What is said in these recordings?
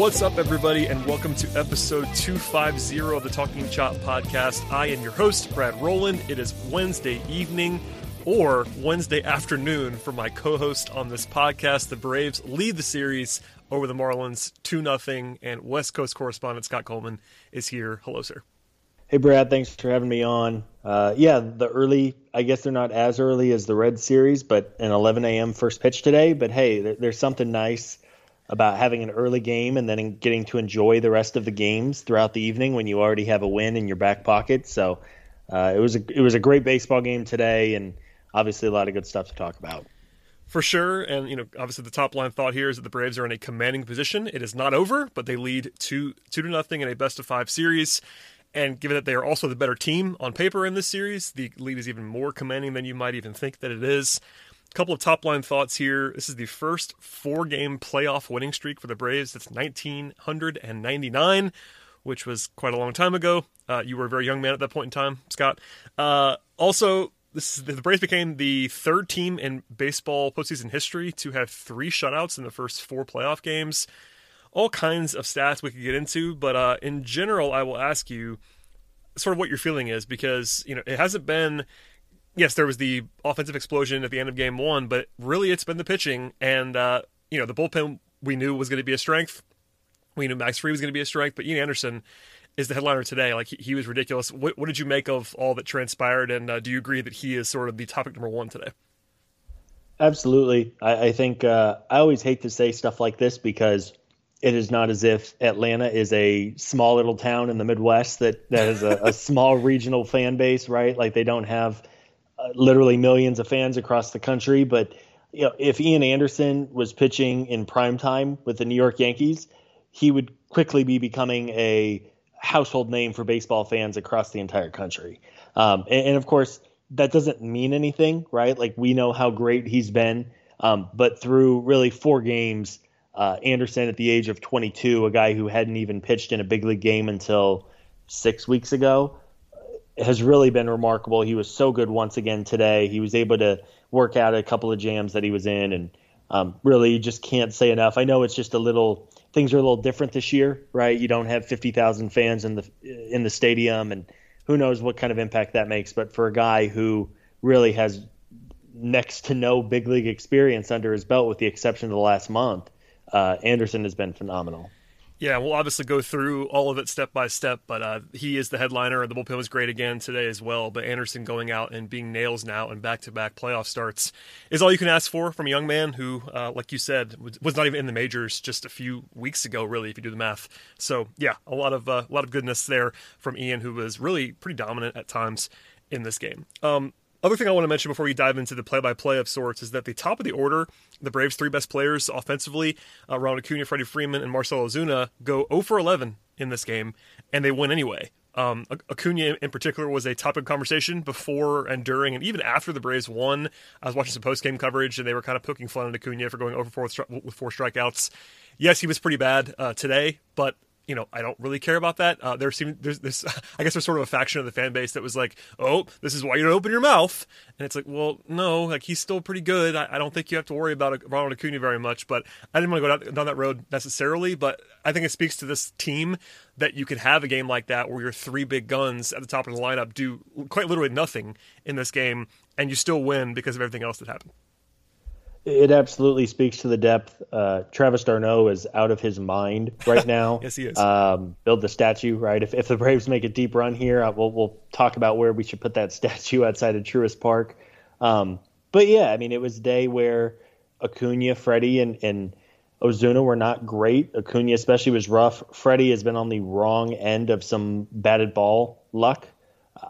What's up, everybody, and welcome to episode 250 of the Talking Chop podcast. I am your host, Brad Rowland. It is Wednesday evening or Wednesday afternoon for my co host on this podcast. The Braves lead the series over the Marlins 2 0, and West Coast correspondent Scott Coleman is here. Hello, sir. Hey, Brad, thanks for having me on. Uh, yeah, the early, I guess they're not as early as the Red Series, but an 11 a.m. first pitch today. But hey, there's something nice about having an early game and then getting to enjoy the rest of the games throughout the evening when you already have a win in your back pocket. So uh, it was a it was a great baseball game today, and obviously a lot of good stuff to talk about. For sure, and you know, obviously the top line thought here is that the Braves are in a commanding position. It is not over, but they lead two two to nothing in a best of five series. And given that they are also the better team on paper in this series, the lead is even more commanding than you might even think that it is. Couple of top line thoughts here. This is the first four game playoff winning streak for the Braves. That's 1999, which was quite a long time ago. Uh, you were a very young man at that point in time, Scott. Uh, also, this is, the Braves became the third team in baseball postseason history to have three shutouts in the first four playoff games. All kinds of stats we could get into, but uh, in general, I will ask you sort of what your feeling is because you know it hasn't been yes, there was the offensive explosion at the end of game one, but really it's been the pitching and uh, you know the bullpen we knew was going to be a strength. We knew Max Fried was going to be a strength, but Ian Anderson is the headliner today. Like he, he was ridiculous. What, what, did you make of all that transpired, and uh, do you agree that he is sort of the topic number one today? Absolutely. I, I think uh, I always hate to say stuff like this because it is not as if Atlanta is a small little town in the Midwest that, that has a, a small regional fan base, right? Like they don't have literally millions of fans across the country. But you know, if Ian Anderson was pitching in prime time with the New York Yankees, he would quickly be becoming a household name for baseball fans across the entire country. Um, and, and, of course, that doesn't mean anything, right? Like we know how great he's been, um, but through really four games, uh, Anderson at the age of 22, a guy who hadn't even pitched in a big league game until six weeks ago, has really been remarkable. He was so good once again today. He was able to work out a couple of jams that he was in, and um, really, just can't say enough. I know it's just a little things are a little different this year, right? You don't have fifty thousand fans in the in the stadium, and who knows what kind of impact that makes. But for a guy who really has next to no big league experience under his belt, with the exception of the last month, uh, Anderson has been phenomenal. Yeah, we'll obviously go through all of it step by step, but uh, he is the headliner. The bullpen was great again today as well. But Anderson going out and being nails now and back to back playoff starts is all you can ask for from a young man who, uh, like you said, was not even in the majors just a few weeks ago, really, if you do the math. So yeah, a lot of uh, a lot of goodness there from Ian, who was really pretty dominant at times in this game. Um, other thing I want to mention before we dive into the play-by-play of sorts is that the top of the order, the Braves' three best players offensively, uh, Ronald Acuna, Freddie Freeman, and Marcell Ozuna, go 0 for 11 in this game, and they win anyway. Um, Acuna in particular was a topic of conversation before and during and even after the Braves won. I was watching some post-game coverage, and they were kind of poking fun at Acuna for going over four with four strikeouts. Yes, he was pretty bad uh, today, but you know, I don't really care about that. Uh, there seems there's this. I guess there's sort of a faction of the fan base that was like, "Oh, this is why you don't open your mouth," and it's like, well, no, like he's still pretty good. I, I don't think you have to worry about Ronald Acuna very much. But I didn't want to go down, down that road necessarily. But I think it speaks to this team that you could have a game like that where your three big guns at the top of the lineup do quite literally nothing in this game, and you still win because of everything else that happened. It absolutely speaks to the depth. Uh, Travis d'Arnaud is out of his mind right now. yes, he is. Um, build the statue, right? If, if the Braves make a deep run here, uh, we'll, we'll talk about where we should put that statue outside of Truist Park. Um, but yeah, I mean, it was a day where Acuna, Freddie, and, and Ozuna were not great. Acuna, especially, was rough. Freddie has been on the wrong end of some batted ball luck.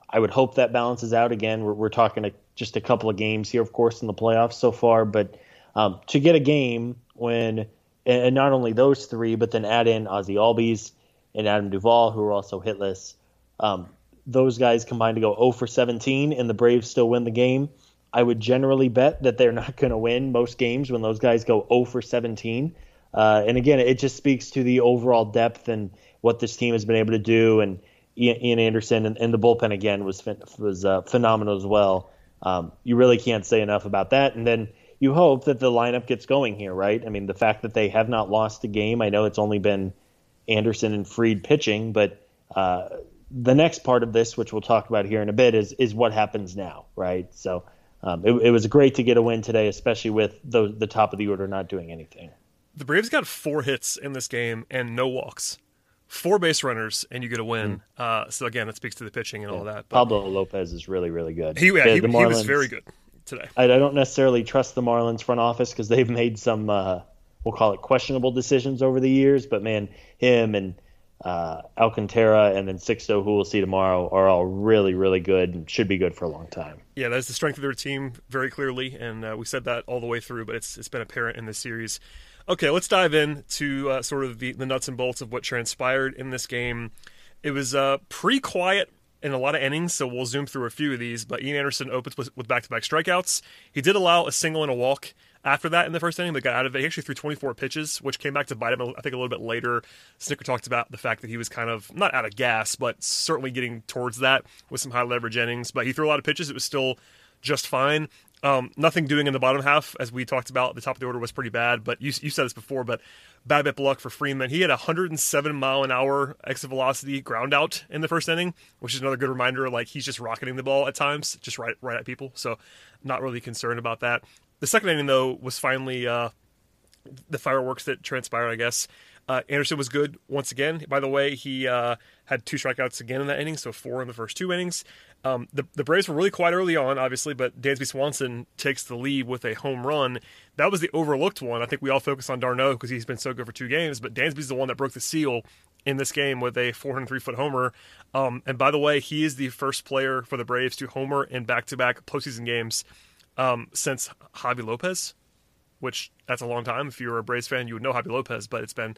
I would hope that balances out. Again, we're, we're talking a, just a couple of games here, of course, in the playoffs so far. But um, to get a game when, and not only those three, but then add in Ozzy Albies and Adam Duvall, who are also hitless. Um, those guys combined to go 0 for 17, and the Braves still win the game. I would generally bet that they're not going to win most games when those guys go 0 for 17. Uh, and again, it just speaks to the overall depth and what this team has been able to do. And Ian Anderson and, and the bullpen again was was uh, phenomenal as well. Um, you really can't say enough about that. And then you hope that the lineup gets going here, right? I mean, the fact that they have not lost a game, I know it's only been Anderson and Fried pitching, but uh, the next part of this, which we'll talk about here in a bit, is is what happens now, right? So um, it, it, was great to get a win today, especially with the, the top of the order not doing anything. The Braves got four hits in this game and no walks four base runners and you get a win. Mm. Uh, so again, that speaks to the pitching and yeah. all that. But Pablo Lopez is really, really good. He, yeah, the, he, the Marlins, he was very good today. I, I, don't necessarily trust the Marlins front office because they've made some, uh, we'll call it questionable decisions over the years. But man, him and uh, Alcantara and then Sixto, who we'll see tomorrow, are all really, really good and should be good for a long time. Yeah, that's the strength of their team very clearly, and uh, we said that all the way through. But it's it's been apparent in this series. Okay, let's dive in to uh, sort of the, the nuts and bolts of what transpired in this game. It was uh, pretty quiet in a lot of innings, so we'll zoom through a few of these. But Ian Anderson opens with back to back strikeouts. He did allow a single and a walk after that in the first inning, but got out of it. He actually threw 24 pitches, which came back to bite him, I think, a little bit later. Snitker talked about the fact that he was kind of not out of gas, but certainly getting towards that with some high leverage innings. But he threw a lot of pitches. It was still just fine. Um, nothing doing in the bottom half, as we talked about. The top of the order was pretty bad, but you, you said this before. But bad bit luck for Freeman. He had a 107 mile an hour exit velocity ground out in the first inning, which is another good reminder. Like he's just rocketing the ball at times, just right right at people. So not really concerned about that. The second inning though was finally uh, the fireworks that transpired. I guess uh, Anderson was good once again. By the way, he uh, had two strikeouts again in that inning, so four in the first two innings. Um, the, the Braves were really quiet early on, obviously, but Dansby Swanson takes the lead with a home run. That was the overlooked one. I think we all focus on d'Arnaud because he's been so good for two games, but Dansby's the one that broke the seal in this game with a 403 foot homer. Um, and by the way, he is the first player for the Braves to homer in back to back postseason games um, since Javy Lopez, which that's a long time. If you're a Braves fan, you would know Javy Lopez, but it's been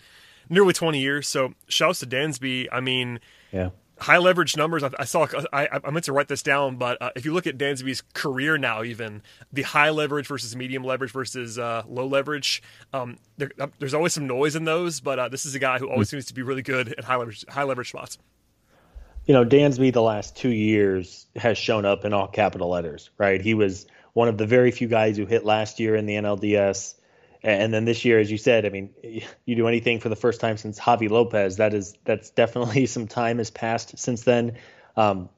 nearly 20 years. So shouts to Dansby. I mean, yeah high leverage numbers. I, I saw. I, I, meant to write this down, but uh, if you look at Dansby's career now, even the high leverage versus medium leverage versus uh, low leverage, um, there, uh, there's always some noise in those. But uh, this is a guy who always mm. seems to be really good at high leverage high leverage spots. You know, Dansby the last two years has shown up in all capital letters. Right, he was one of the very few guys who hit last year in the NLDS. And then this year, as you said, I mean, you do anything for the first time since Javy Lopez. That is that's definitely some time has passed since then. Um,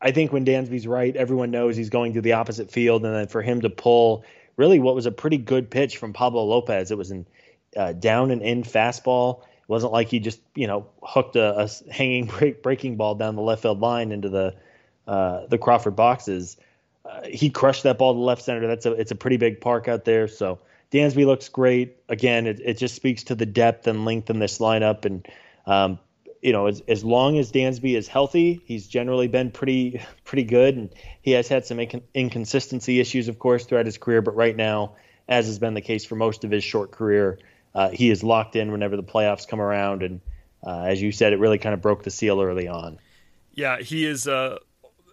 I think when Dansby's right, everyone knows he's going to the opposite field, and then for him to pull really what was a pretty good pitch from Pablo Lopez, it was an uh, down and in fastball. It wasn't like he just you know hooked a, a hanging break, breaking ball down the left field line into the uh, the Crawford boxes. Uh, he crushed that ball to left center. That's a it's a pretty big park out there, so Dansby looks great. Again, it, it just speaks to the depth and length in this lineup. And, um, you know, as, as long as Dansby is healthy, he's generally been pretty pretty good. And he has had some inc- inconsistency issues, of course, throughout his career. But right now, as has been the case for most of his short career, uh, he is locked in whenever the playoffs come around. And uh, as you said, it really kind of broke the seal early on. Yeah, he is. Uh,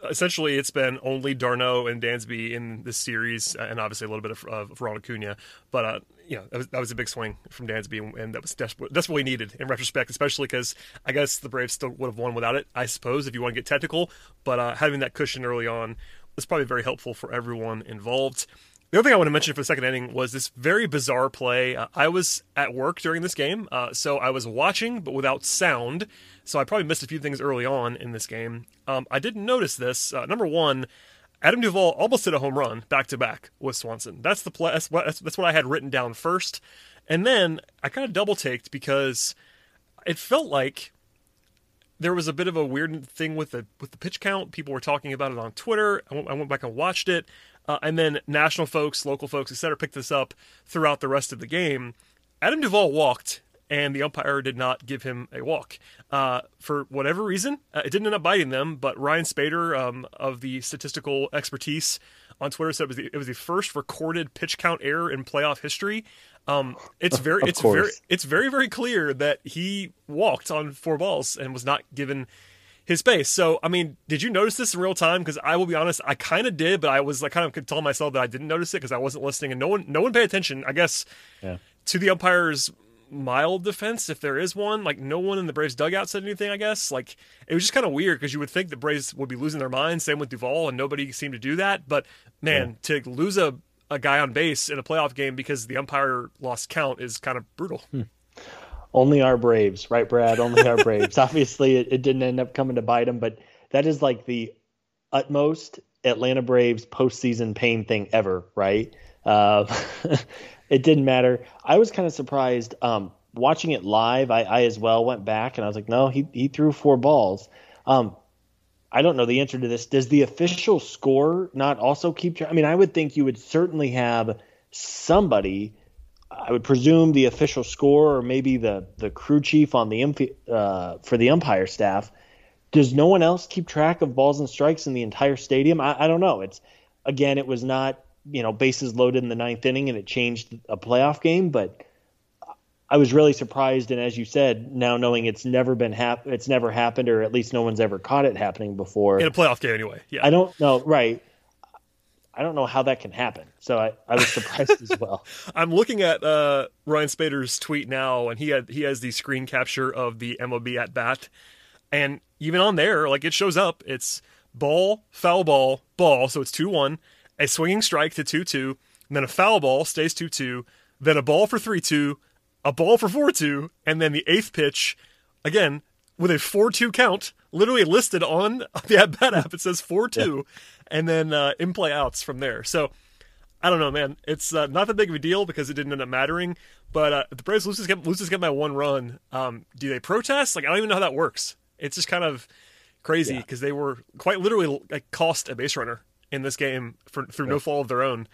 essentially it's been only d'Arnaud and Dansby in this series, and obviously a little bit of, of Ronald Acuna. But uh, you know that was, that was a big swing from Dansby, and that was desperate, desperately needed in retrospect, especially because I guess the Braves still would have won without it. I suppose if you want to get technical, but uh, having that cushion early on was probably very helpful for everyone involved. The other thing I want to mention for the second inning was this very bizarre play. Uh, I was at work during this game, uh, so I was watching but without sound. So I probably missed a few things early on in this game. Um, I didn't notice this. Uh, number one, Adam Duvall almost hit a home run back to back with Swanson. That's the play. That's what, that's what I had written down first, and then I kind of double taked because it felt like there was a bit of a weird thing with the with the pitch count. People were talking about it on Twitter. I went, I went back and watched it, uh, and then national folks, local folks, etc., picked this up throughout the rest of the game. Adam Duvall walked, and the umpire did not give him a walk uh, for whatever reason. Uh, it didn't end up biting them, but Ryan Spaeder um, of the statistical expertise on Twitter said it was the, it was the first recorded pitch count error in playoff history. Um, it's very, it's course. very, it's very, very clear that he walked on four balls and was not given his space. So, I mean, did you notice this in real time? Because I will be honest, I kind of did, but I was like, kind of telling myself that I didn't notice it because I wasn't listening, and no one, no one paid attention. I guess Yeah. to the umpire's mild defense, if there is one, like no one in the Braves dugout said anything. I guess like it was just kind of weird because you would think the Braves would be losing their minds. Same with Duvall, and nobody seemed to do that. But man, to lose a a guy on base in a playoff game because the umpire lost count is kind of brutal. Hmm. Only our Braves, right, Brad? Only our Braves. Obviously, it, it didn't end up coming to bite them, but that is like the utmost Atlanta Braves postseason pain thing ever, right? Uh, it didn't matter. I was kind of surprised um, watching it live. I, I as well went back and I was like, no, he he threw four balls. Um, I don't know the answer to this. Does the official score not also keep track? I mean, I would think you would certainly have somebody. I would presume the official score, or maybe the the crew chief on the uh, for the umpire staff. Does no one else keep track of balls and strikes in the entire stadium? I, I don't know. It's again, it was not you know bases loaded in the ninth inning, and it changed a playoff game, but. I was really surprised, and as you said, now knowing it's never been hap- it's never happened, or at least no one's ever caught it happening before. In a playoff game, anyway. Yeah. I don't know, right? I don't know how that can happen. So I, I was surprised as well. I'm looking at uh, Ryan Spaeder's tweet now, and he had he has the screen capture of the MLB at bat, and even on there, like it shows up, it's ball, foul ball, ball, so it's two one, a swinging strike to two two, then a foul ball stays two two, then a ball for three two, a ball for four two, and then the eighth pitch, again with a four two count, literally listed on the at bat app. It says four two, and then uh, in play outs from there. So. I don't know, man. It's uh, not that big of a deal because it didn't end up mattering. But uh, the Braves loses get loses get by one run. Um, do they protest? Like I don't even know how that works. It's just kind of crazy Yeah. because they were quite literally like cost a base runner in this game for through no fault of their own.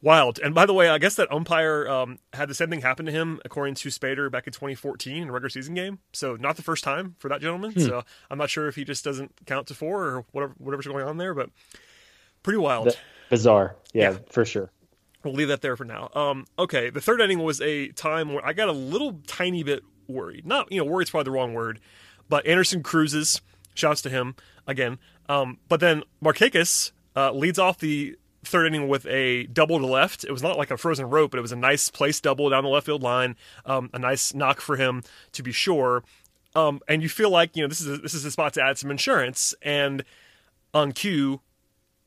Wild. And by the way, I guess that umpire um, had the same thing happen to him, according to Spaeder, back in 2014 in a regular season game. So not the first time for that gentleman. So I'm not sure if he just doesn't count to four or whatever whatever's going on there, but pretty wild. Bizarre. Yeah, Yeah. for sure. We'll leave that there for now. Um, okay, the third inning was a time where I got a little tiny bit worried. Not, you know, worried's probably the wrong word, but Anderson cruises. Shouts to him again. Um, but then Markakis uh, leads off the third inning with a double to left. It was not like a frozen rope, but it was a nice place double down the left field line. Um, a nice knock for him to be sure. Um, and you feel like you know this is a, this is a spot to add some insurance. And on cue,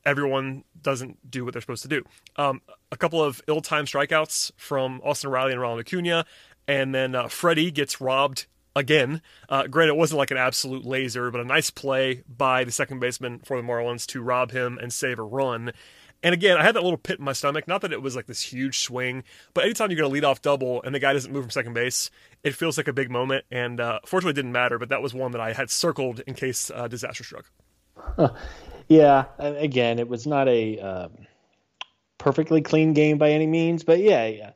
everyone doesn't do what they're supposed to do. Um, a couple of ill-timed strikeouts from Austin Riley and Ronald Acuna, and then uh, Freddie gets robbed again. Uh, granted, it wasn't like an absolute laser, but a nice play by the second baseman for the Marlins to rob him and save a run. And again, I had that little pit in my stomach. Not that it was like this huge swing, but anytime you get a to lead off double and the guy doesn't move from second base, it feels like a big moment. And uh, fortunately, it didn't matter. But that was one that I had circled in case uh, disaster struck. Yeah, a- again, it was not a uh, perfectly clean game by any means, but yeah, yeah.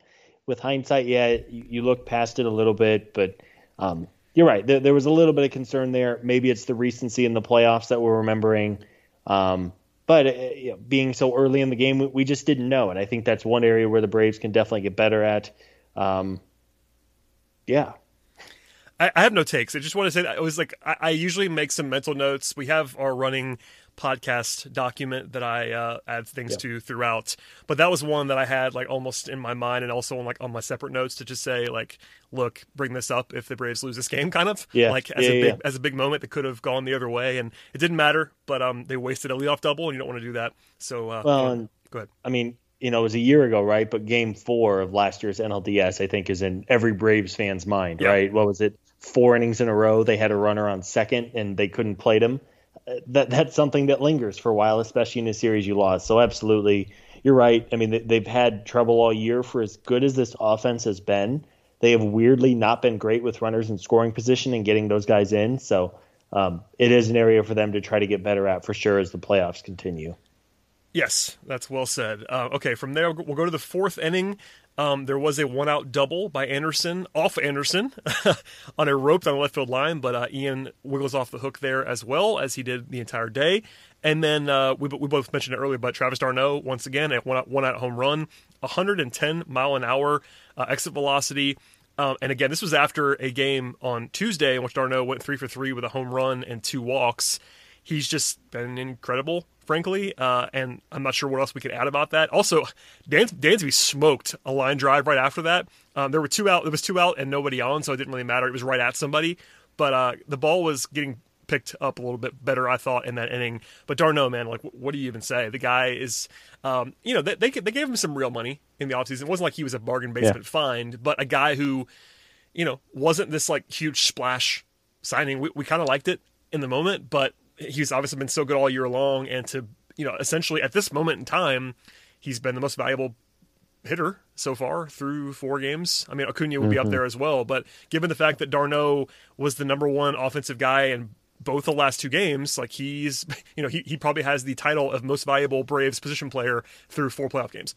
with hindsight, yeah, you, you look past it a little bit, but um, you're right. There, there was a little bit of concern there. Maybe it's the recency in the playoffs that we're remembering. Um, but uh, you know, being so early in the game, we, we just didn't know, and I think that's one area where the Braves can definitely get better at. Um, yeah, I, I have no takes. I just want to say that it was like I, I usually make some mental notes. We have our running podcast document that I uh, add things Yeah. to throughout, but that was one that I had like almost in my mind and also on like on my separate notes to just say like, look, bring this up if the Braves lose this game, kind of Yeah. like as Yeah, a big as a big moment that could have gone the other way, and it didn't matter. But um, they wasted a leadoff double, and you don't want to do that. So uh, Well, yeah. go ahead. I mean, you know, it was a year ago, right? But game four of last year's NLDS, I think, is in every Braves fan's mind, Yeah. right? What was it? Four innings in a row, they had a runner on second and they couldn't plate him. That that's something that lingers for a while, especially in a series you lost. So absolutely, you're right. I mean, they've had trouble all year for as good as this offense has been. They have weirdly not been great with runners in scoring position and getting those guys in. So um, it is an area for them to try to get better at for sure as the playoffs continue. Yes, that's well said. Uh, okay, from there we'll go to the fourth inning. Um, there was a one-out double by Anderson off Anderson on a rope on the left field line, but uh, Ian wiggles off the hook there as well as he did the entire day. And then uh, we, we both mentioned it earlier, but Travis d'Arnaud, once again a one-out, one-out home run, 110 mile an hour uh, exit velocity. Um, and again, this was after a game on Tuesday in which d'Arnaud went three for three with a home run and two walks. He's just been incredible frankly. Uh, and I'm not sure what else we could add about that. Also, Dans- Dansby smoked a line drive right after that. Um, there were two out. There was two out and nobody on, so it didn't really matter. It was right at somebody, but uh, the ball was getting picked up a little bit better, I thought, in that inning. But d'Arnaud, man, like, what do you even say? The guy is, um, you know, they, they, they gave him some real money in the offseason. It wasn't like he was a bargain basement yeah. find, but a guy who, you know, wasn't this like huge splash signing. We, we kind of liked it in the moment, but he's obviously been so good all year long, and to you know essentially at this moment in time, he's been the most valuable hitter so far through four games. I mean, Acuna will be mm-hmm. up there as well, but given the fact that d'Arnaud was the number one offensive guy in both the last two games, like he's you know he he probably has the title of most valuable Braves position player through four playoff games.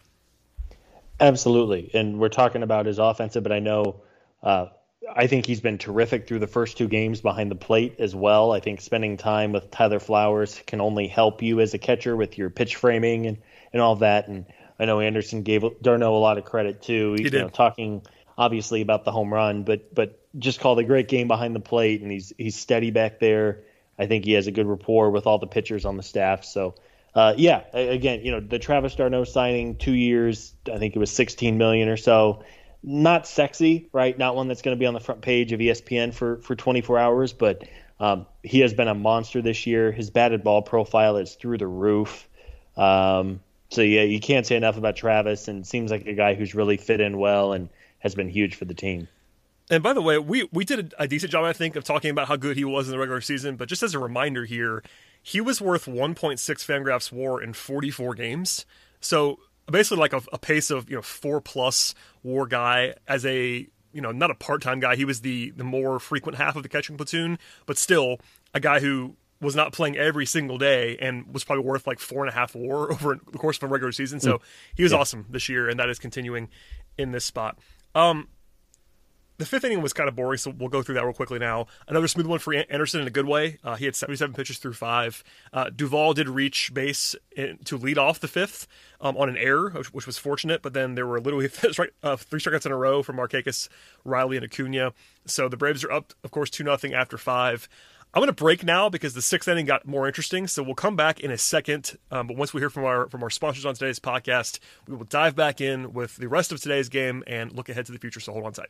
Absolutely, and we're talking about his offensive, but I know. Uh, I think he's been terrific through the first two games behind the plate as well. I think spending time with Tyler Flowers can only help you as a catcher with your pitch framing and, and all that. And I know Anderson gave d'Arnaud a lot of credit too. He, did. You know, talking obviously about the home run, but but just called a great game behind the plate, and he's he's steady back there. I think he has a good rapport with all the pitchers on the staff. So, uh, yeah, again, you know, the Travis d'Arnaud signing, two years, I think it was 16 million or so not sexy, right? Not one that's going to be on the front page of ESPN for for 24 hours, but um, he has been a monster this year. His batted ball profile is through the roof. Um, so yeah, you can't say enough about Travis, and seems like a guy who's really fit in well and has been huge for the team. And by the way, we we did a, a decent job, I think, of talking about how good he was in the regular season. But just as a reminder here, he was worth 1.6 Fangraphs WAR in 44 games. So basically like a, a pace of you know four plus war guy as a you know not a part-time guy he was the the more frequent half of the catching platoon but still a guy who was not playing every single day and was probably worth like four and a half war over the course of a regular season so mm. he was yeah. awesome this year and that is continuing in this spot um the fifth inning was kind of boring, so we'll go through that real quickly now. Another smooth one for Anderson in a good way. Uh, he had 77 pitches through five. Uh, Duvall did reach base in, to lead off the fifth um, on an error, which, which, was fortunate, but then there were literally uh, three strikeouts in a row from Markakis, Riley, and Acuna. So the Braves are up, of course, 2 0 after five. I'm going to break now because the sixth inning got more interesting. So we'll come back in a second. Um, but once we hear from our from our sponsors on today's podcast, we will dive back in with the rest of today's game and look ahead to the future. So hold on tight.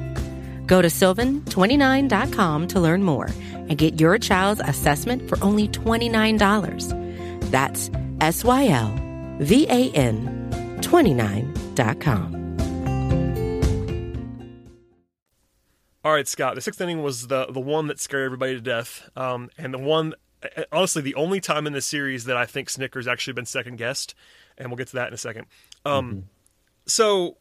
Go to sylvan29.com to learn more and get your child's assessment for only $29. That's S Y L V A N 29.com. All right, Scott. The sixth inning was the the one that scared everybody to death, um, and the one, honestly, the only time in the series that I think Snitker's actually been second guessed, and we'll get to that in a second. Um, mm-hmm. So,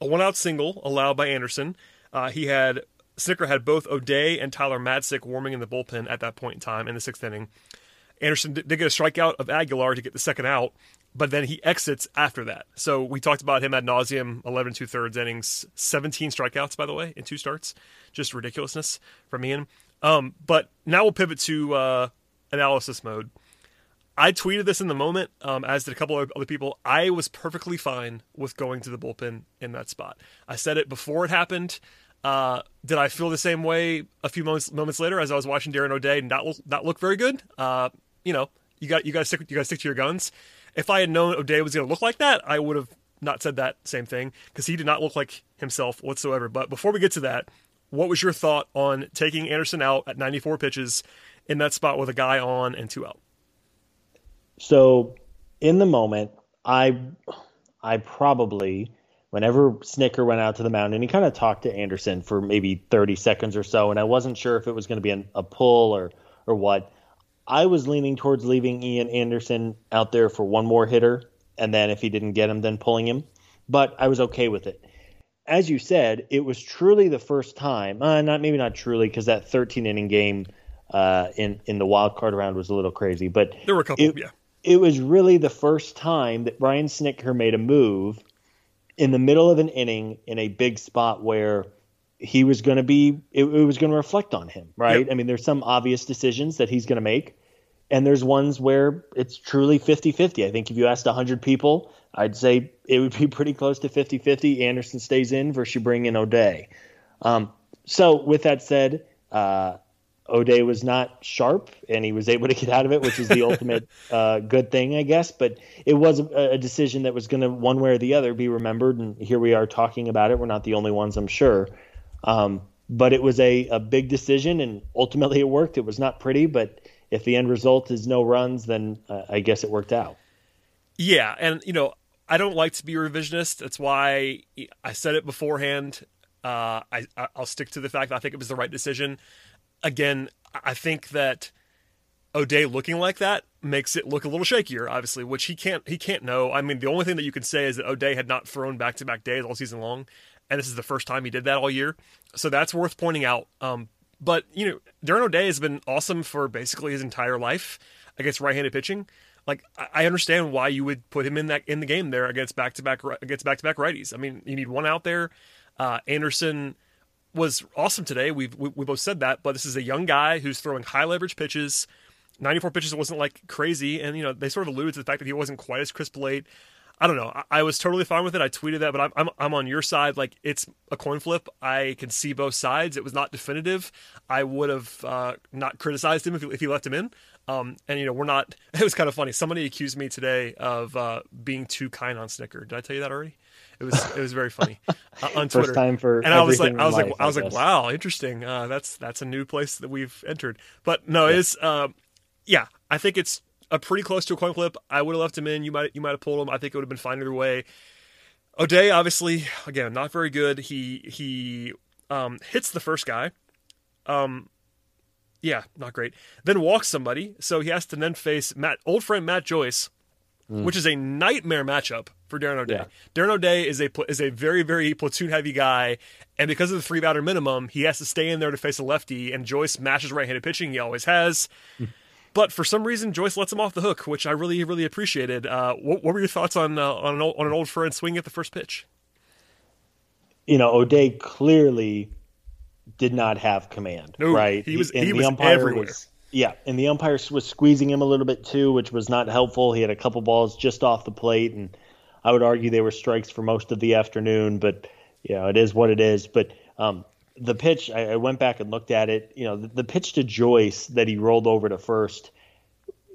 a one out single allowed by Anderson. Uh, he had Snitker had both O'Day and Tyler Matzek warming in the bullpen at that point in time in the sixth inning. Anderson did get a strikeout of Aguilar to get the second out, but then he exits after that. So we talked about him ad nauseum, 11 two thirds innings, 17 strikeouts, by the way, in two starts. Just ridiculousness from Ian. Um, but now we'll pivot to uh, analysis mode. I tweeted this in the moment, um, as did a couple of other people. I was perfectly fine with going to the bullpen in that spot. I said it before it happened. Uh, did I feel the same way a few moments moments later as I was watching Darren O'Day not not look very good? Uh, you know, you got you got to stick you got to stick to your guns. If I had known O'Day was going to look like that, I would have not said that same thing because he did not look like himself whatsoever. But before we get to that, what was your thought on taking Anderson out at 94 pitches in that spot with a guy on and two out? So, in the moment, I I probably whenever Snitker went out to the mound and he kind of talked to Anderson for maybe 30 seconds or so, and I wasn't sure if it was going to be an, a pull or or what. I was leaning towards leaving Ian Anderson out there for one more hitter, and then if he didn't get him, then pulling him. But I was okay with it. As you said, it was truly the first time. Uh, not maybe not truly because that 13 inning game uh, in in the wild card round was a little crazy, but there were a couple. It, yeah, it was really the first time that Brian Snitker made a move in the middle of an inning in a big spot where he was going to be it, it was going to reflect on him right? Yep. i mean there's some obvious decisions that he's going to make and there's ones where it's truly 50-50 i think if you asked 100 people i'd say it would be pretty close to 50-50 anderson stays in versus you bring in o'day. Um, so with that said uh, O'Day was not sharp and he was able to get out of it, which is the ultimate uh, good thing, I guess. But it was a, a decision that was going to, one way or the other, be remembered. And here we are talking about it. We're not the only ones, I'm sure. Um, but it was a, a big decision, and ultimately it worked. It was not pretty, but if the end result is no runs, then uh, I guess it worked out. Yeah. And, you know, I don't like to be revisionist. That's why I said it beforehand. Uh, I, I'll stick to the fact that I think it was the right decision again, I think that O'Day looking like that makes it look a little shakier, obviously, which he can't he can't know. I mean, the only thing that you can say is that O'Day had not thrown back to back days all season long, and this is the first time he did that all year. So that's worth pointing out. Um, but you know, Darren O'Day has been awesome for basically his entire life against right-handed pitching. Like I understand why you would put him in that in the game there against back to back against back to back righties. I mean, you need one out there. Uh, Anderson was awesome today. We've we, we both said that, but this is a young guy who's throwing high leverage pitches. 94 pitches wasn't like crazy, and you know they sort of alluded to the fact that he wasn't quite as crisp late. I don't know. I, I, was totally fine with it. I tweeted that, but I'm, I'm I'm on your side. Like it's a coin flip. I can see both sides. It was not definitive. I would have uh, not criticized him if he, if he left him in. Um, and you know we're not. It was kind of funny. Somebody accused me today of uh, being too kind on Snitker. Did I tell you that already? It was it was very funny uh, on Twitter. First time for and I was like I was life, like I was like wow interesting. Uh, that's that's a new place that we've entered. But no, yeah. it's uh, yeah. I think it's a pretty close to a coin flip. I would have left him in. You might you might have pulled him. I think it would have been fine either way. O'Day obviously again not very good. He he um, hits the first guy. Um, yeah, not great. Then walks somebody, so he has to then face Matt, old friend Matt Joyce, mm. which is a nightmare matchup for Darren O'Day. Yeah. Darren O'Day is a is a very very platoon heavy guy, and because of the three batter minimum, he has to stay in there to face a lefty. And Joyce matches right handed pitching; he always has. Hmm. but for some reason, Joyce lets him off the hook, which I really really appreciated. Uh, what, what, were your thoughts on uh, on, an old, on an old friend swinging at the first pitch? You know, O'Day clearly did not have command. No, right? He was and he was everywhere. Was, yeah, and the umpire was squeezing him a little bit too, which was not helpful. He had a couple balls just off the plate, and I would argue they were strikes for most of the afternoon, but you know, it is what it is. But um, the pitch, I, I, went back and looked at it. You know, the, the, pitch to Joyce that he rolled over to first,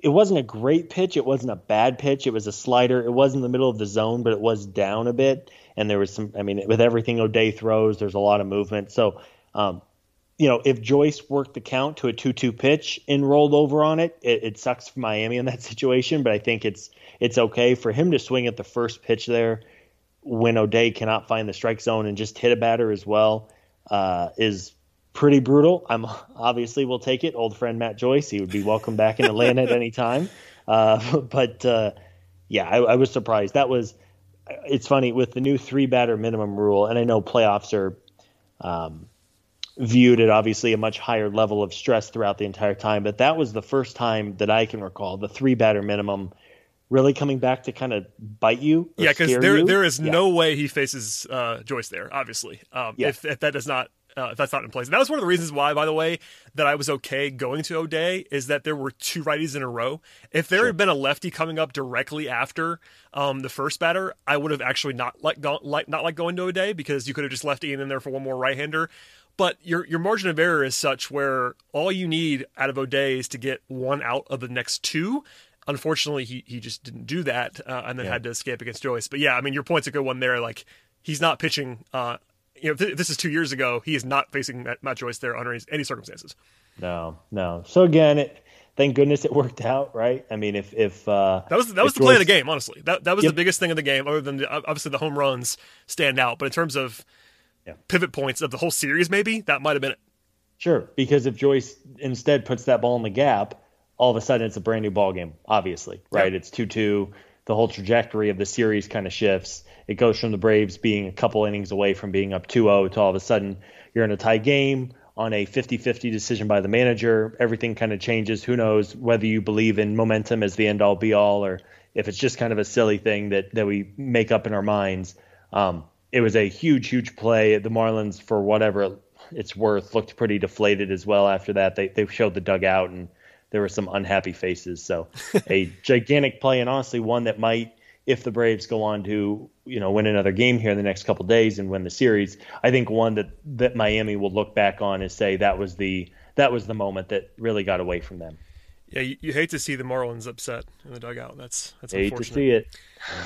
it wasn't a great pitch. It wasn't a bad pitch. It was a slider. It was in the middle of the zone, but it was down a bit. And there was some, I mean, with everything O'Day throws, there's a lot of movement. So, um, you know, if Joyce worked the count to a 2 2 pitch and rolled over on it, it, it sucks for Miami in that situation, but I think it's it's okay for him to swing at the first pitch there when O'Day cannot find the strike zone and just hit a batter as well uh, is pretty brutal. I'm obviously will take it. Old friend Matt Joyce, he would be welcome back in Atlanta at any time. Uh, but uh, yeah, I, I, was surprised. That was it's funny with the new three batter minimum rule, and I know playoffs are um, viewed at obviously a much higher level of stress throughout the entire time. But that was the first time that I can recall the three batter minimum really coming back to kind of bite you. Yeah, because there you. there is Yeah. no way he faces uh, Joyce there. Obviously, um, Yeah. if, if that does not. Uh, if that's not in place, and that was one of the reasons why, by the way, that I was okay going to O'Day is that there were two righties in a row. If there had been a lefty coming up directly after um, the first batter, I would have actually not like, go, like not like going to O'Day because you could have just left Ian in there for one more right-hander. But your your margin of error is such where all you need out of O'Day is to get one out of the next two. Unfortunately, he he just didn't do that, uh, and then had to escape against Joyce. But yeah, I mean, your point's a good one there. Like he's not pitching. Uh, you know, th- this is two years ago. He is not facing Matt, Joyce there under any, circumstances. No, no. So again, it, thank goodness it worked out, right? I mean, if if uh, That was that was the play of the game. Honestly, that that was Yep. the biggest thing of the game. Other than the, obviously the home runs stand out, but in terms of Yeah. pivot points of the whole series, maybe that might have been it. Sure, because if Joyce instead puts that ball in the gap, all of a sudden it's a brand new ball game. Obviously, right? Yeah. It's two two. The whole trajectory of the series kind of shifts. It goes from the Braves being a couple innings away from being up 2-0 to all of a sudden you're in a tie game on a 50-50 decision by the manager. Everything kind of changes. Who knows whether you believe in momentum as the end all be all or if it's just kind of a silly thing that that we make up in our minds. Um, it was a huge, huge play. The Marlins, for whatever it's worth, looked pretty deflated as well after that. They they showed the dugout and there were some unhappy faces. So a gigantic play and honestly one that might, if the Braves go on to you know win another game here in the next couple days and win the series, I think one that that Miami will look back on and say that was the that was the moment that really got away from them. Yeah, you, you hate to see the Marlins upset in the dugout. That's that's Hate to see it.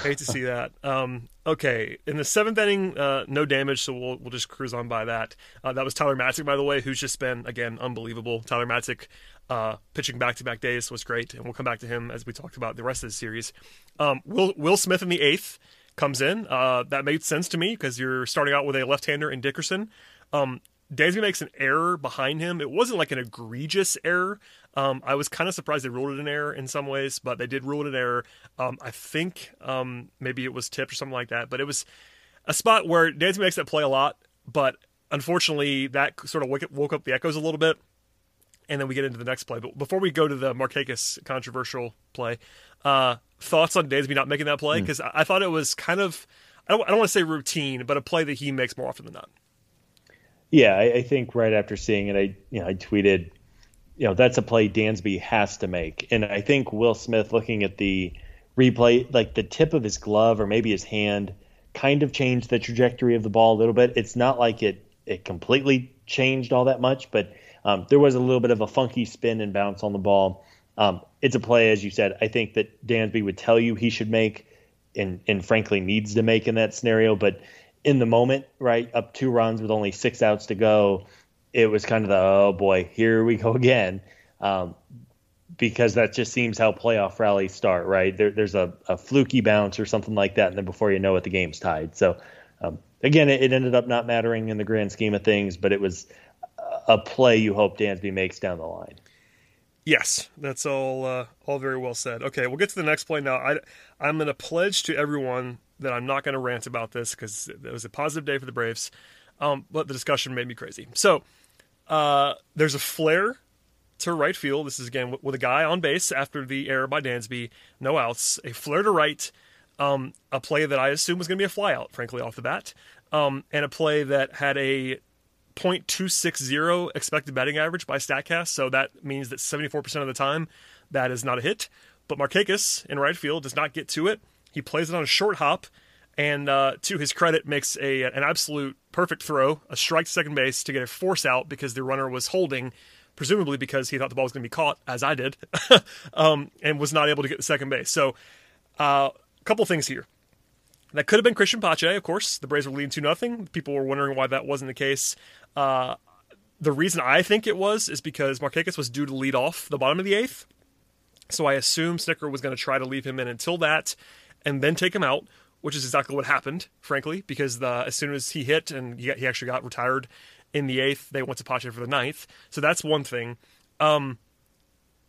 Hate to see that. Um, okay, in the seventh inning, uh, no damage, so we'll we'll just cruise on by that. Uh, that was Tyler Matzek, by the way, who's just been again unbelievable. Tyler Matzek uh, pitching back to back days was great, and we'll come back to him as we talked about the rest of the series. Um, Will Will Smith in the eighth comes in. Uh, that made sense to me because you're starting out with a left hander in Dickerson. Um, Dansby makes an error behind him. It wasn't like an egregious error. Um, I was kind of surprised they ruled it an error in some ways, but they did rule it an error. Um, I think um, maybe it was tipped or something like that, but it was a spot where Dansby makes that play a lot, but unfortunately that sort of woke, woke up the echoes a little bit. And then we get into the next play. But before we go to the Markakis controversial play, uh, thoughts on Dansby not making that play? Because I, I thought it was kind of, I don't, I don't want to say routine, but a play that he makes more often than not. Yeah, I, I think right after seeing it, I you know I tweeted, you know that's a play Dansby has to make, and I think Will Smith looking at the replay, like the tip of his glove or maybe his hand, kind of changed the trajectory of the ball a little bit. It's not like it it completely changed all that much, but um, there was a little bit of a funky spin and bounce on the ball. Um, it's a play, as you said. I think that Dansby would tell you he should make, and and frankly needs to make in that scenario, but in the moment, right, up two runs with only six outs to go, it was kind of the oh boy, here we go again, um, because that just seems how playoff rallies start, right? There, there's a, a fluky bounce or something like that, and then before you know it, the game's tied. So um, again, it, it ended up not mattering in the grand scheme of things, but it was a- play you hope Dansby makes down the line. Yes, that's all. Uh, all very well said. Okay, we'll get to the next play now. I, I'm going to pledge to everyone that I'm not going to rant about this because it was a positive day for the Braves, um, but the discussion made me crazy. So uh, there's a flare to right field. This is again with- a guy on base after the error by Dansby, no outs. A flare to right, um, a play that I assume was going to be a flyout, frankly, off the bat, um, and a play that had a .260 expected batting average by Statcast, so that means that 74% of the time that is not a hit. But Markakis in right field does not get to it. He plays it on a short hop, and uh, to his credit, makes a an absolute perfect throw, a strike to second base to get a force out because the runner was holding, presumably because he thought the ball was going to be caught, as I did, um, and was not able to get to second base. So, uh, a couple things here. That could have been Cristian Pache, of course. The Braves were leading 2 nothing. People were wondering why that wasn't the case. Uh, the reason I think it was is because Markakis was due to lead off the bottom of the eighth. So I assume Snitker was going to try to leave him in until that and then take him out, which is exactly what happened, frankly, because the, as soon as he hit and he, he actually got retired in the eighth, they went to Pache for the ninth. So that's one thing. Um,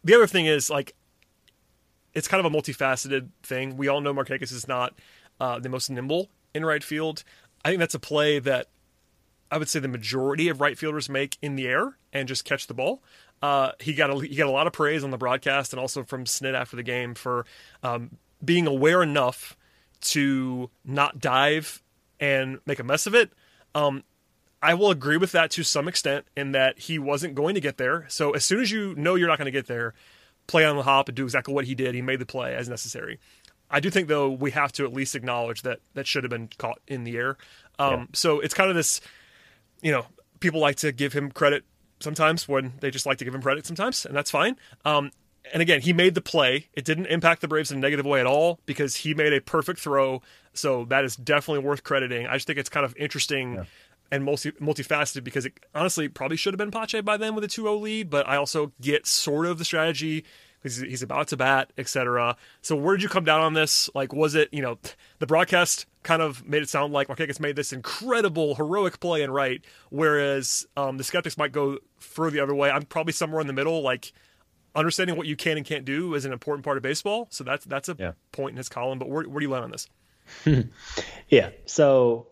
the other thing is, like, it's kind of a multifaceted thing. We all know Markakis is not uh, the most nimble in right field. I think that's a play that I would say the majority of right fielders make in the air and just catch the ball. Uh, he got a, he got a lot of praise on the broadcast and also from Snit after the game for um, being aware enough to not dive and make a mess of it. Um, I will agree with that to some extent in that he wasn't going to get there. So as soon as you know you're not going to get there, play on the hop and do exactly what he did. He made the play as necessary. I do think though we have to at least acknowledge that that should have been caught in the air. Um, yeah. So it's kind of this, you know, people like to give him credit sometimes when they just like to give him credit sometimes, and that's fine. Um, and again, he made the play. It didn't impact the Braves in a negative way at all because he made a perfect throw. So that is definitely worth crediting. I just think it's kind of interesting yeah. and multi multifaceted because it honestly probably should have been Pache by then with a 2-0 lead, but I also get sort of the strategy because he's about to bat, etc. So where did you come down on this? Like, was it you know the broadcast kind of made it sound like Markakis made this incredible heroic play and right, whereas um, the skeptics might go further the other way. I'm probably somewhere in the middle, like understanding what you can and can't do is an important part of baseball. So that's that's a yeah. point in his column. But where, where do you land on this? yeah. So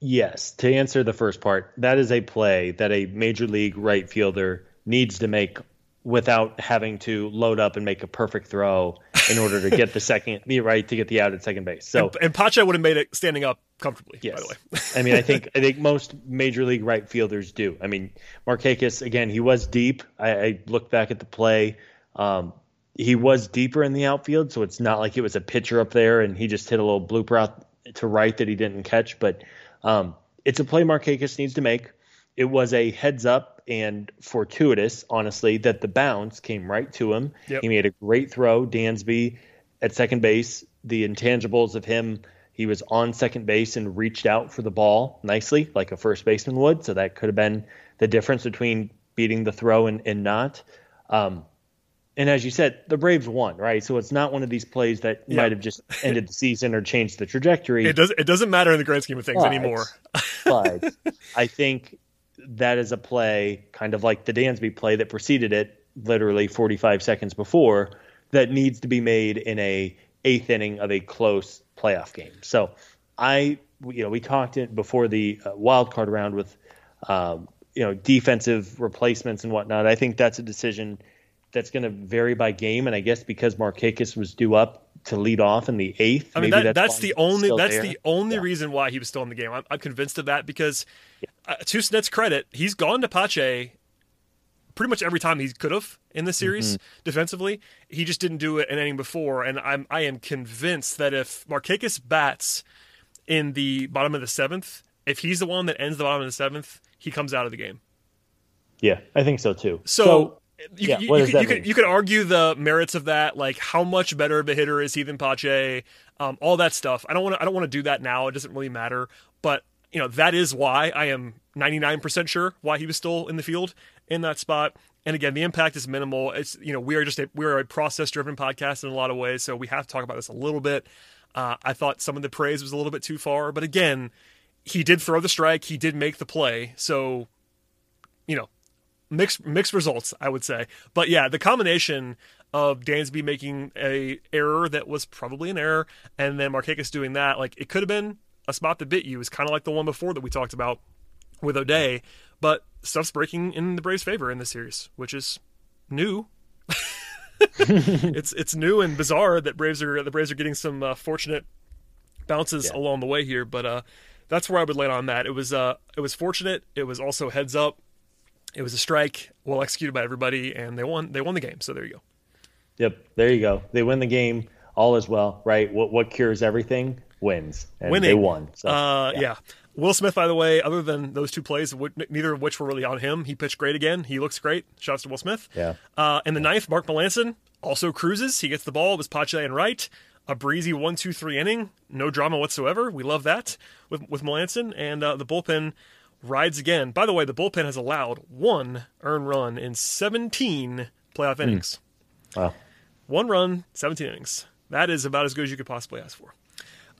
yes, to answer the first part, that is a play that a major league right fielder needs to make without having to load up and make a perfect throw in order to get the second, the right, to get the out at second base. So and, and Pache would have made it standing up comfortably. Yes. By the way, I mean, I think I think most major league right fielders do. I mean, Markakis again, he was deep. I, I looked back at the play. Um, he was deeper in the outfield, so it's not like it was a pitcher up there and he just hit a little blooper out to right that he didn't catch. But um, it's a play Markakis needs to make. It was a heads up and fortuitous, honestly, that the bounce came right to him. Yep. He made a great throw. Dansby at second base, the intangibles of him, he was on second base and reached out for the ball nicely, like a first baseman would. So that could have been the difference between beating the throw and, and not. Um, and as you said, the Braves won, right? So it's not one of these plays that might have just ended the season or changed the trajectory. It does. It doesn't matter in the grand scheme of things but, anymore. but I think that is a play, kind of like the Dansby play that preceded it, literally 45 seconds before, that needs to be made in a eighth inning of a close playoff game. So I, you know, we talked it before the uh, wild card round with, um, you know, defensive replacements and whatnot. I think that's a decision that's going to vary by game, and I guess because Markakis was due up to lead off in the eighth. I mean, that, that's, that's the only that's there. the only yeah. reason why he was still in the game. I'm, I'm convinced of that because, yeah. uh, to Snit's credit, he's gone to Pache pretty much every time he could have in the series mm-hmm. defensively. He just didn't do it in any before, and I'm I am convinced that if Markakis bats in the bottom of the seventh, if he's the one that ends the bottom of the seventh, he comes out of the game. Yeah, I think so too. So, so you, yeah, you, you, you could, you could argue the merits of that, like how much better of a hitter is he than Pache, um, all that stuff. I don't want to I don't want to do that now. It doesn't really matter, but you know that is why I am 99% sure why he was still in the field in that spot. And again, the impact is minimal. It's you know we are just a, we are a process driven podcast in a lot of ways, so we have to talk about this a little bit. Uh, I thought some of the praise was a little bit too far, but again, he did throw the strike, he did make the play, so you know mixed mixed results, I would say. But yeah, the combination of Dansby making a error that was probably an error, and then Markakis doing that, like it could have been a spot that bit you. It's kind of like the one before that we talked about with O'Day, but stuff's breaking in the Braves' favor in this series, which is new. it's it's new and bizarre that Braves are the Braves are getting some uh, fortunate bounces yeah. along the way here, but uh, that's where I would land on that. It was uh, it was fortunate. It was also heads up. It was a strike, well executed by everybody, and they won. They won the game. So there you go. Yep, there you go. They win the game. All is well, right? What what cures everything wins, and Winning. they won. So, uh, yeah. yeah. Will Smith, by the way, other than those two plays, neither of which were really on him, he pitched great again. He looks great. Shouts to Will Smith. Yeah. Uh, in the ninth, Mark Melancon also cruises. He gets the ball. It was Pache and right. A breezy one, two, three inning. No drama whatsoever. We love that with with Melancon and uh, the bullpen rides again. By the way, the bullpen has allowed one earned run in 17 playoff hmm. innings. Wow. One run, 17 innings. That is about as good as you could possibly ask for.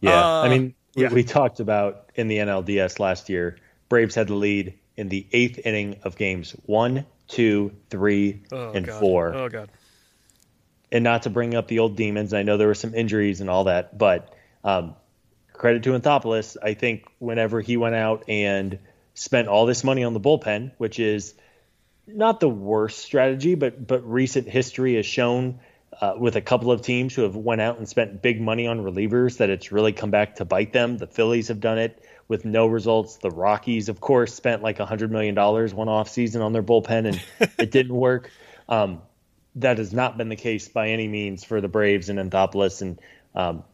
Yeah. Uh, I mean, yeah. we, we talked about in the NLDS last year, Braves had the lead in the eighth inning of games one, two, three, oh, and God. four. Oh, God. And not to bring up the old demons, I know there were some injuries and all that, but um, credit to Anthopoulos. I think whenever he went out and spent all this money on the bullpen, which is not the worst strategy, but but recent history has shown uh, with a couple of teams who have went out and spent big money on relievers that it's really come back to bite them. The Phillies have done it with no results. The Rockies, of course, spent like a hundred million dollars one off season on their bullpen and it didn't work. Um, that has not been the case by any means for the Braves and Anthopoulos and um,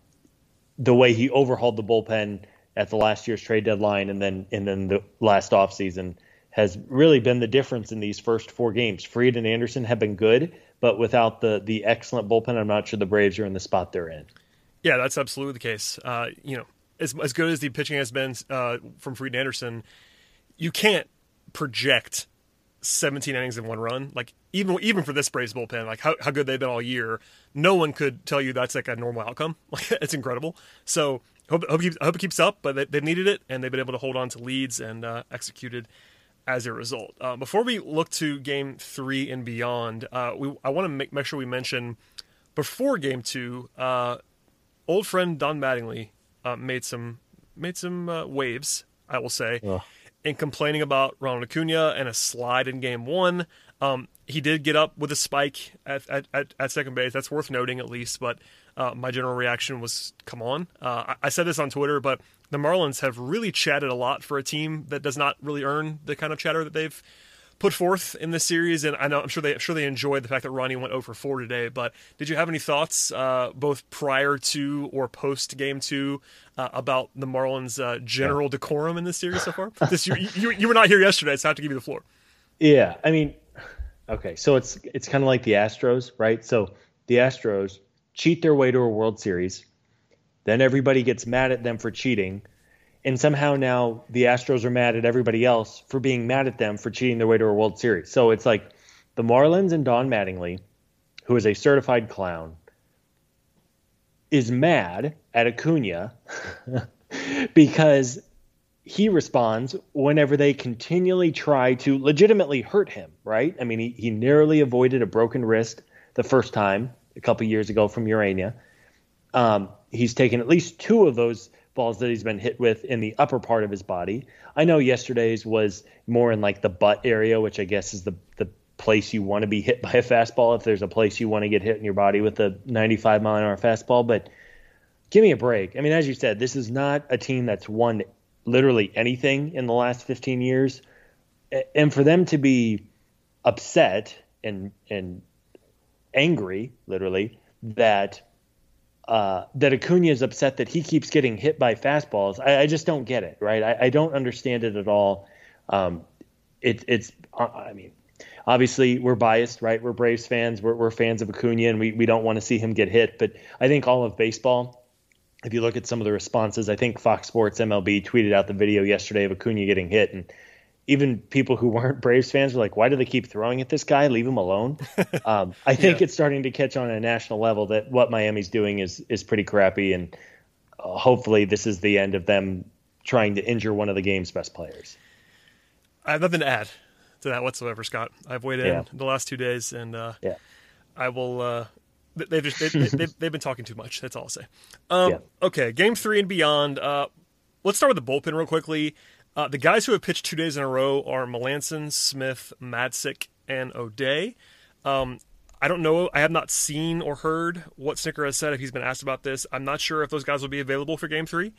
the way he overhauled the bullpen at the last year's trade deadline and then and then the last offseason has really been the difference in these first four games. Fried and Anderson have been good, but without the the excellent bullpen, I'm not sure the Braves are in the spot they're in. Yeah, that's absolutely the case. Uh, you know, as as good as the pitching has been uh, from Fried and Anderson, you can't project 17 innings in one run. Like even even for this Braves bullpen, like how, how good they've been all year, no one could tell you that's like a normal outcome. Like it's incredible. So hope hope, keeps, hope it keeps up, but they, they've needed it and they've been able to hold on to leads and uh, executed as a result. Uh, before we look to Game Three and beyond, uh, we I want to make make sure we mention before Game Two, uh, old friend Don Mattingly uh, made some made some uh, waves. I will say. In complaining about Ronald Acuna and a slide in game one. Um, he did get up with a spike at, at, at, at, second base. That's worth noting, at least. But uh, my general reaction was, come on. Uh, I, I, said this on Twitter, but the Marlins have really chatted a lot for a team that does not really earn the kind of chatter that they've put forth in this series, and I know I'm sure they I'm sure they enjoyed the fact that Ronnie went over 4 today. But did you have any thoughts, uh, both prior to or post game two, uh, about the Marlins' uh, general decorum in this series so far? this you, you, you were not here yesterday, so I have to give you the floor. Yeah, I mean, okay, so it's it's kind of like the Astros, right? So the Astros cheat their way to a World Series, then everybody gets mad at them for cheating and somehow now the Astros are mad at everybody else for being mad at them for cheating their way to a World Series. So it's like the Marlins and Don Mattingly, who is a certified clown, is mad at Acuna because he responds whenever they continually try to legitimately hurt him, right? I mean, he, he narrowly avoided a broken wrist the first time a couple years ago from Urena. Um, he's taken at least two of those balls that he's been hit with in the upper part of his body. I know yesterday's was more in like the butt area, which I guess is the the place you want to be hit by a fastball if there's a place you want to get hit in your body with a 95 mile an hour fastball. But give me a break. I mean, as you said, this is not a team that's won literally anything in the last 15 years, and for them to be upset and and angry, literally, that uh, that Acuna is upset that he keeps getting hit by fastballs. I, I just don't get it, right? I, I, don't understand it at all. Um, it, it's, uh, I mean, obviously we're biased, right? We're Braves fans. We're, we're fans of Acuna, and we, we don't want to see him get hit. But I think all of baseball, if you look at some of the responses, I think Fox Sports MLB tweeted out the video yesterday of Acuna getting hit, and even people who weren't Braves fans were like, why do they keep throwing at this guy? Leave him alone. Um, I think yeah. it's starting to catch on a national level that what Miami's doing is is pretty crappy, and uh, hopefully this is the end of them trying to injure one of the game's best players. I have nothing to add to that whatsoever, Scott. I've waited yeah. the last two days, and uh, yeah. I will. Uh, they've just they, have they've, they've been talking too much. That's all I'll say. Um, yeah. Okay, game three and beyond. Uh, let's start with the bullpen real quickly. Uh, the guys who have pitched two days in a row are Melancon, Smith, Matzek, and O'Day. Um, I don't know. I have not seen or heard what Snitker has said if he's been asked about this. I'm not sure if those guys will be available for Game Three.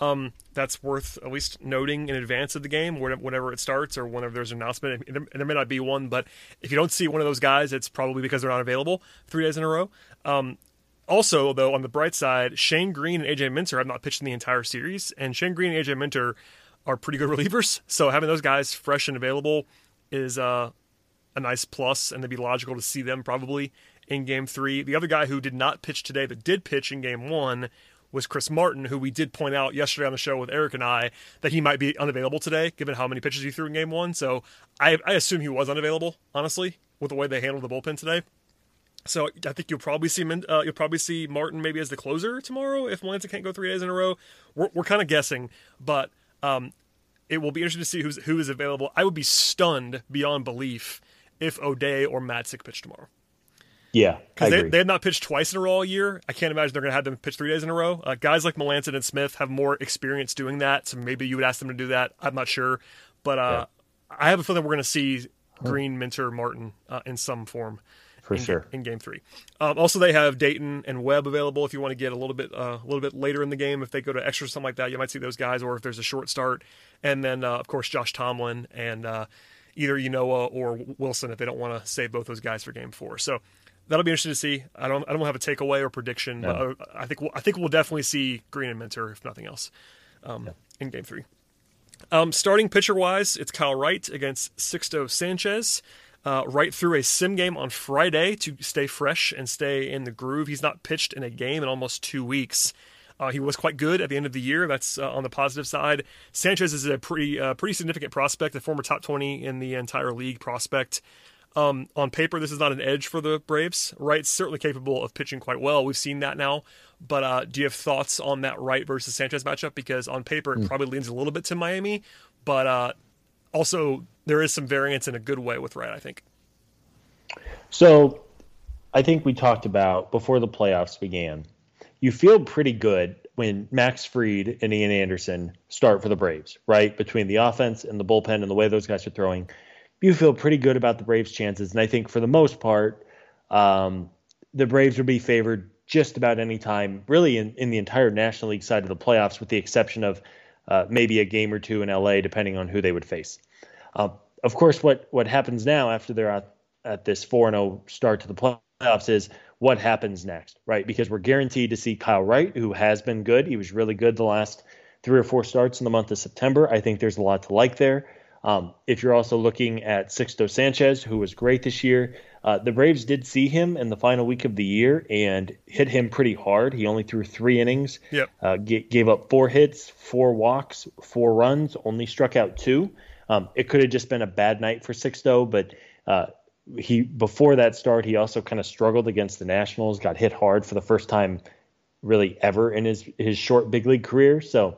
Um, that's worth at least noting in advance of the game, whenever it starts or whenever there's an announcement. And there may not be one, but if you don't see one of those guys, it's probably because they're not available three days in a row. Um, also, though, on the bright side, Shane Greene and AJ Minter have not pitched in the entire series, and Shane Greene and AJ Minter are pretty good relievers. So having those guys fresh and available is uh, a nice plus, and it'd be logical to see them probably in game three. The other guy who did not pitch today but did pitch in game one was Chris Martin, who we did point out yesterday on the show with Eric and I that he might be unavailable today, given how many pitches he threw in game one. So I, I assume he was unavailable, honestly, with the way they handled the bullpen today. So I think you'll probably see uh, you'll probably see Martin maybe as the closer tomorrow if Melancon can't go three days in a row. We're, we're kind of guessing, but um, it will be interesting to see who's who is available. I would be stunned beyond belief if O'Day or Matzek pitch tomorrow. Yeah, because they, they have not pitched twice in a row all year. I can't imagine they're going to have them pitch three days in a row. Uh, guys like Melancon and Smith have more experience doing that, so maybe you would ask them to do that. I'm not sure, But uh, yeah. I have a feeling we're going to see Greene, Minter, Martin uh, in some form. For in, sure. In game three. Um, also, they have Dayton and Webb available if you want to get a little bit uh, a little bit later in the game. If they go to extra something like that, you might see those guys, or if there's a short start. And then, uh, of course, Josh Tomlin and uh, either Ynoa or Wilson if they don't want to save both those guys for game four. So that'll be interesting to see. I don't I don't have a takeaway or prediction, no. but I think we'll, I think we'll definitely see Greene and Minter if nothing else um, yeah. in game three. Um, starting pitcher wise, it's Kyle Wright against Sixto Sanchez. Uh, Wright threw a sim game on Friday to stay fresh and stay in the groove. He's not pitched in a game in almost two weeks. Uh, he was quite good at the end of the year. That's uh, on the positive side. Sanchez is a pretty uh, pretty significant prospect, a former top 20 in the entire league prospect. Um, on paper, this is not an edge for the Braves. Wright's certainly capable of pitching quite well. We've seen that now. But uh, do you have thoughts on that Wright versus Sanchez matchup? Because on paper, it mm. probably leans a little bit to Miami, but uh, also there is some variance in a good way with Wright, I think. So I think we talked about before the playoffs began you feel pretty good when Max Fried and Ian Anderson start for the Braves, right? Between the offense and the bullpen and the way those guys are throwing, you feel pretty good about the Braves' chances. And I think for the most part, um, the Braves will be favored just about any time, really, in, in the entire National League side of the playoffs, with the exception of uh, maybe a game or two in LA, depending on who they would face. Uh, of course, what what happens now after they're at, at this 4 0 start to the playoffs is what happens next, right? Because we're guaranteed to see Kyle Wright, who has been good. He was really good the last three or four starts in the month of September. I think there's a lot to like there. Um, if you're also looking at Sixto Sanchez, who was great this year, uh, the Braves did see him in the final week of the year and hit him pretty hard. He only threw three innings, yep. uh, g- gave up four hits, four walks, four runs, only struck out two. Um, it could have just been a bad night for Sixto, but uh, he before that start he also kind of struggled against the Nationals, got hit hard for the first time really ever in his his short big league career. So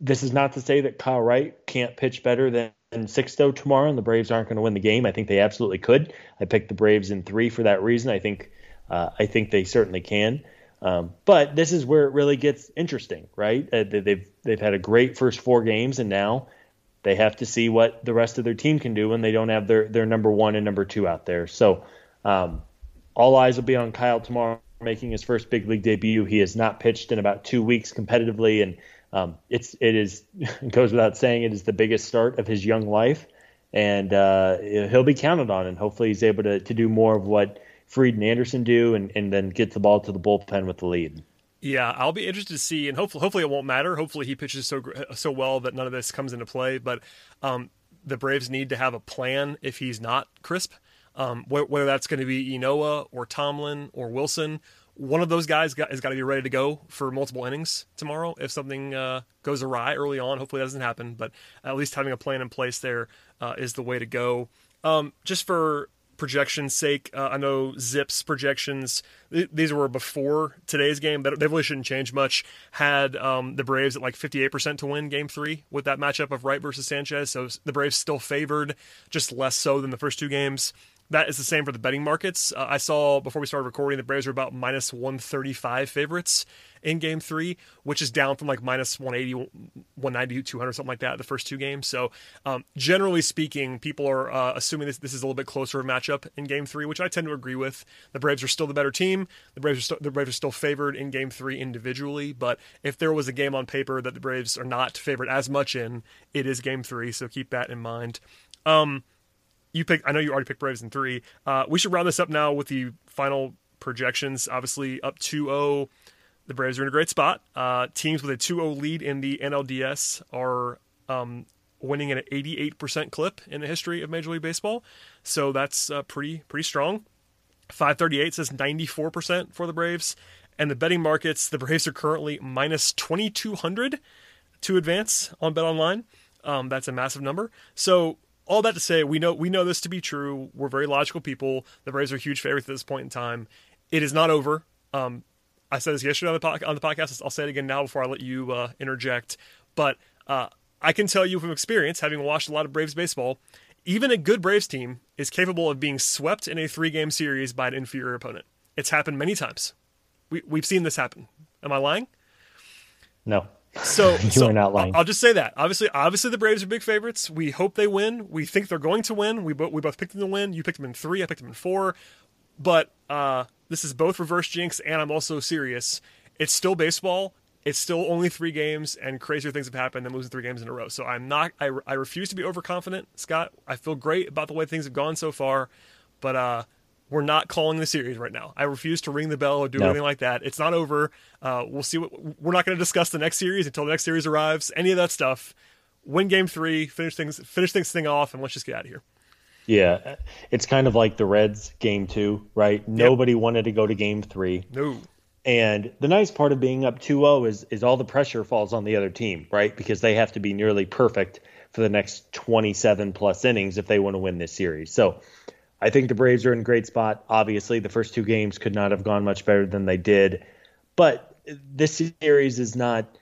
this is not to say that Kyle Wright can't pitch better than Sixto tomorrow and the Braves aren't going to win the game. I think they absolutely could. I picked the Braves in three for that reason. I think uh, I think they certainly can. Um, but this is where it really gets interesting, right? Uh, they've they've had a great first four games, and now they have to see what the rest of their team can do when they don't have their, their number one and number two out there. So um, all eyes will be on Kyle tomorrow making his first big league debut. He has not pitched in about two weeks competitively, and um, it's it is it goes without saying it is the biggest start of his young life, and uh, he'll be counted on. And hopefully he's able to to do more of what Fried and Anderson do, and, and then get the ball to the bullpen with the lead. Yeah, I'll be interested to see, and hopefully, hopefully it won't matter. Hopefully, he pitches so so well that none of this comes into play. But um, the Braves need to have a plan if he's not crisp. Um, whether that's going to be Ynoa or Tomlin or Wilson, one of those guys got, has got to be ready to go for multiple innings tomorrow. If something uh, goes awry early on, hopefully that doesn't happen. But at least having a plan in place there uh, is the way to go. Um, just for projection's sake, uh, I know ZiPS projections, th- these were before today's game, but they really shouldn't change much. Had um, the Braves at like 58% to win game three with that matchup of Wright versus Sanchez. So the Braves still favored, just less so than the first two games. That is the same for the betting markets. Uh, I saw before we started recording, the Braves were about minus 135 favorites in game three, which is down from like minus 180, 190, 200, something like that, the first two games. So, um, generally speaking, people are uh, assuming this, this is a little bit closer of a matchup in game three, which I tend to agree with. The Braves are still the better team. The Braves are, st- the Braves are still favored in game three individually. But if there was a game on paper that the Braves are not favored as much in, it is game three. So keep that in mind. Um, you pick. I know you already picked Braves in three. Uh, we should round this up now with the final projections. Obviously, up 2-0. The Braves are in a great spot. Uh, teams with a 2-0 lead in the NLDS are um, winning at an 88% clip in the history of Major League Baseball. So that's uh, pretty pretty strong. 538 says 94% for the Braves. And the betting markets, the Braves are currently minus 2,200 to advance on Bet Online. Um, that's a massive number. So all that to say, we know we know this to be true. We're very logical people. The Braves are huge favorites at this point in time. It is not over. Um, I said this yesterday on the, po- on the podcast. I'll say it again now before I let you uh, interject. But uh, I can tell you from experience, having watched a lot of Braves baseball, even a good Braves team is capable of being swept in a three game series by an inferior opponent. It's happened many times. We, we've seen this happen. Am I lying? No. So you so are not lying. I'll just say that. Obviously, obviously the Braves are big favorites. We hope they win. We think they're going to win. We both we both picked them to win. You picked them in three. I picked them in four. But uh, this is both reverse jinx, and I'm also serious. It's still baseball. It's still only three games, and crazier things have happened than losing three games in a row. So I'm not. I, I refuse to be overconfident, Scott. I feel great about the way things have gone so far, but uh, we're not calling the series right now. I refuse to ring the bell or do No. anything like that. It's not over. Uh, we'll see. What we're not going to discuss the next series until the next series arrives. Any of that stuff. Win game three. Finish things. Finish things thing off, and let's just get out of here. Yeah, it's kind of like the Reds game two, right? Nobody wanted to go to game three. No. And the nice part of being up 2-0 is is all the pressure falls on the other team, right? Because they have to be nearly perfect for the next 27 plus innings if they want to win this series. So, I think the Braves are in a great spot. Obviously, the first two games could not have gone much better than they did, but this series is not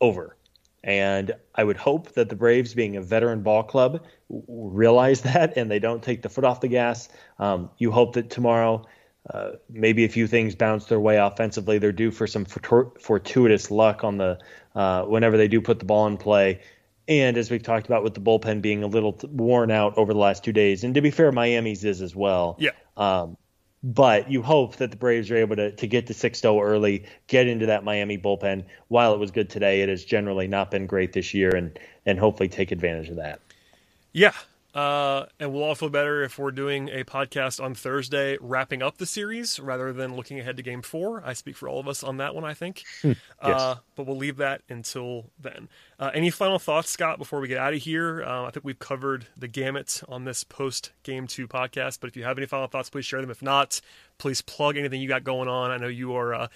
over. And I would hope that the Braves, being a veteran ball club, realize that and they don't take the foot off the gas. Um, you hope that tomorrow, uh, maybe a few things bounce their way offensively. They're due for some fortuitous luck on the uh, whenever they do put the ball in play. And as we've talked about with the bullpen being a little t- worn out over the last two days, and to be fair, Miami's is as well. Yeah. Um, but you hope that the Braves are able to, to get to 6 0 early, get into that Miami bullpen. While it was good today, it has generally not been great this year, and, and hopefully take advantage of that. Yeah. Uh, and we'll all feel better if we're doing a podcast on Thursday, wrapping up the series rather than looking ahead to Game Four. I speak for all of us on that one, I think. uh, but we'll leave that until then. Uh, any final thoughts, Scott, before we get out of here? Uh, I think we've covered the gamut on this post Game Two podcast. But if you have any final thoughts, please share them. If not, please plug anything you got going on. I know you are uh,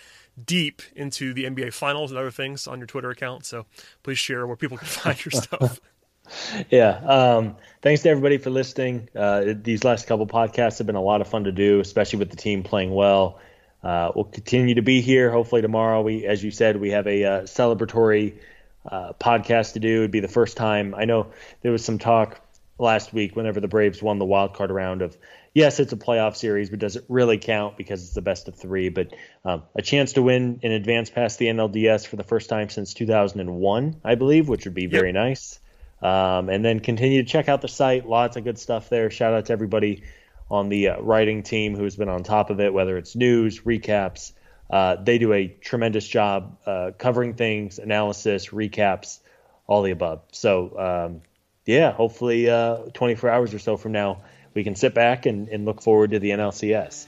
deep into the NBA Finals and other things on your Twitter account, so please share where people can find your stuff. Yeah. Um, thanks to everybody for listening. Uh, these last couple podcasts have been a lot of fun to do, especially with the team playing well. Uh, we'll continue to be here. Hopefully tomorrow, we, as you said, we have a uh, celebratory uh, podcast to do. It'd be the first time. I know there was some talk last week whenever the Braves won the wild card round of yes, it's a playoff series, but does it really count because it's the best of three? But um, a chance to win in advance past the NLDS for the first time since 2001, I believe, which would be very nice. Um, and then continue to check out the site. Lots of good stuff there. Shout out to everybody on the uh, writing team who's been on top of it, whether it's news, recaps. Uh, they do a tremendous job uh, covering things, analysis, recaps, all the above. So, um, yeah, hopefully uh, 24 hours or so from now, we can sit back and, and look forward to the NLCS.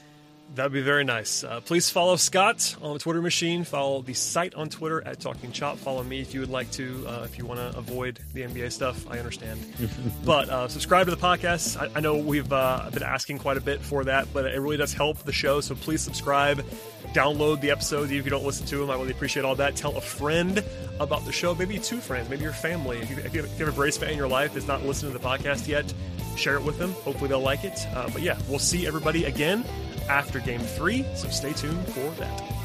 That'd be very nice. Uh, please follow Scott on the Twitter machine. Follow the site on Twitter at Talking Chop. Follow me if you would like to. Uh, if you want to avoid the NBA stuff, I understand. but uh, subscribe to the podcast. I, I know we've uh, been asking quite a bit for that, but it really does help the show. So please subscribe. Download the episodes if you don't listen to them. I really appreciate all that. Tell a friend about the show, maybe two friends, maybe your family. If you, if you, if you have a Braves fan in your life that's not listening to the podcast yet, share it with them. Hopefully they'll like it. Uh, but yeah, we'll see everybody again after game three, so stay tuned for that.